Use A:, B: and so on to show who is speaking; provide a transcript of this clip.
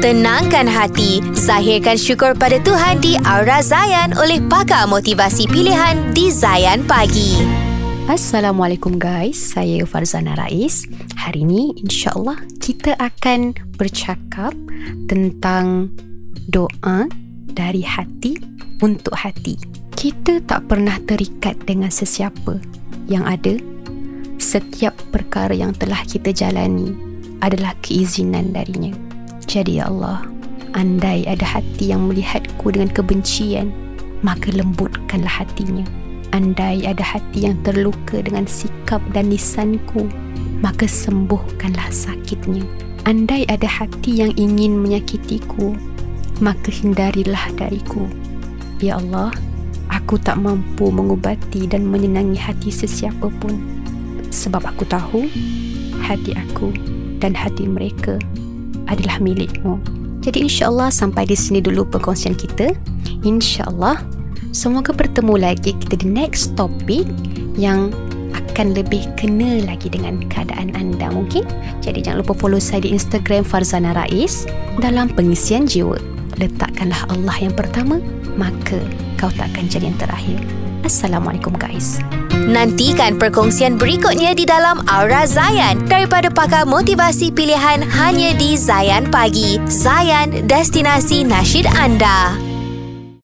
A: Tenangkan hati, zahirkan syukur pada Tuhan di Aura Zayan oleh pakar motivasi pilihan di Zayan Pagi.
B: Assalamualaikum guys, saya Farzana Rais. Hari ini insya-Allah kita akan bercakap tentang doa dari hati untuk hati. Kita tak pernah terikat dengan sesiapa yang ada setiap perkara yang telah kita jalani adalah keizinan darinya. Jadi ya Allah, andai ada hati yang melihatku dengan kebencian, maka lembutkanlah hatinya. Andai ada hati yang terluka dengan sikap dan lisanku, maka sembuhkanlah sakitnya. Andai ada hati yang ingin menyakitiku, maka hindarilah dariku. Ya Allah, aku tak mampu mengubati dan menyenangi hati sesiapa pun. Sebab aku tahu hati aku dan hati mereka adalah milikmu. Jadi insyaAllah sampai di sini dulu perkongsian kita. InsyaAllah semoga bertemu lagi kita di next topic yang akan lebih kena lagi dengan keadaan anda mungkin. Jadi jangan lupa follow saya di Instagram Farzana Rais dalam pengisian jiwa. Letakkanlah Allah yang pertama, maka kau tak akan jadi yang terakhir. Assalamualaikum guys.
A: Nantikan perkongsian berikutnya di dalam Aura Zayan daripada pakar motivasi pilihan hanya di Zayan Pagi. Zayan, destinasi nasyid anda.